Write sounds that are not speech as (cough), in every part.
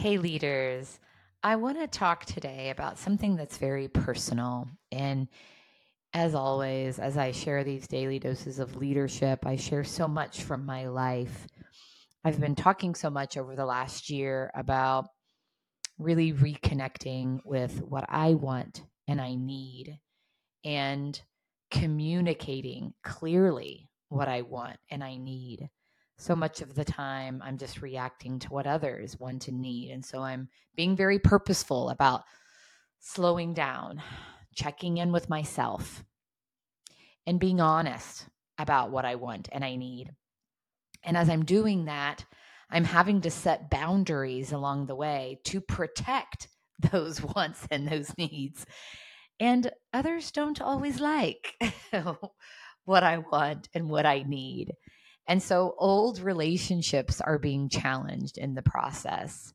Hey, leaders. I want to talk today about something that's very personal. And as always, as I share these daily doses of leadership, I share so much from my life. I've been talking so much over the last year about really reconnecting with what I want and I need and communicating clearly what I want and I need so much of the time I'm just reacting to what others want to need. And so I'm being very purposeful about slowing down, checking in with myself, and being honest about what I want and I need. And as I'm doing that, I'm having to set boundaries along the way to protect (laughs) those wants and those needs. And others don't always like (laughs) what I want and what I need. And so old relationships are being challenged in the process.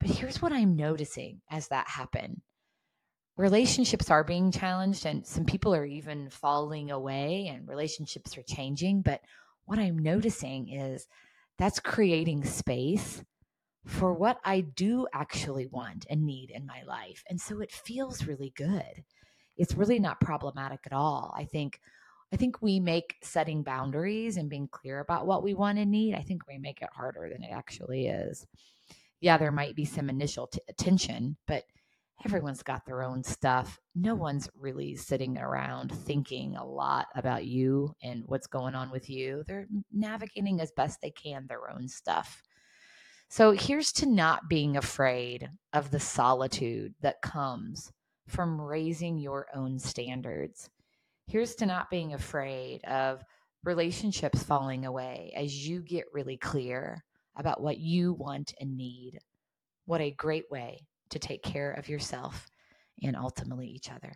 But here's what I'm noticing as that happen. Relationships are being challenged and some people are even falling away and relationships are changing, but what I'm noticing is that's creating space for what I do actually want and need in my life. And so it feels really good. It's really not problematic at all. I think I think we make setting boundaries and being clear about what we want and need, I think we make it harder than it actually is. Yeah, there might be some initial t- tension, but everyone's got their own stuff. No one's really sitting around thinking a lot about you and what's going on with you. They're navigating as best they can their own stuff. So here's to not being afraid of the solitude that comes from raising your own standards here's to not being afraid of relationships falling away as you get really clear about what you want and need. What a great way to take care of yourself and ultimately each other.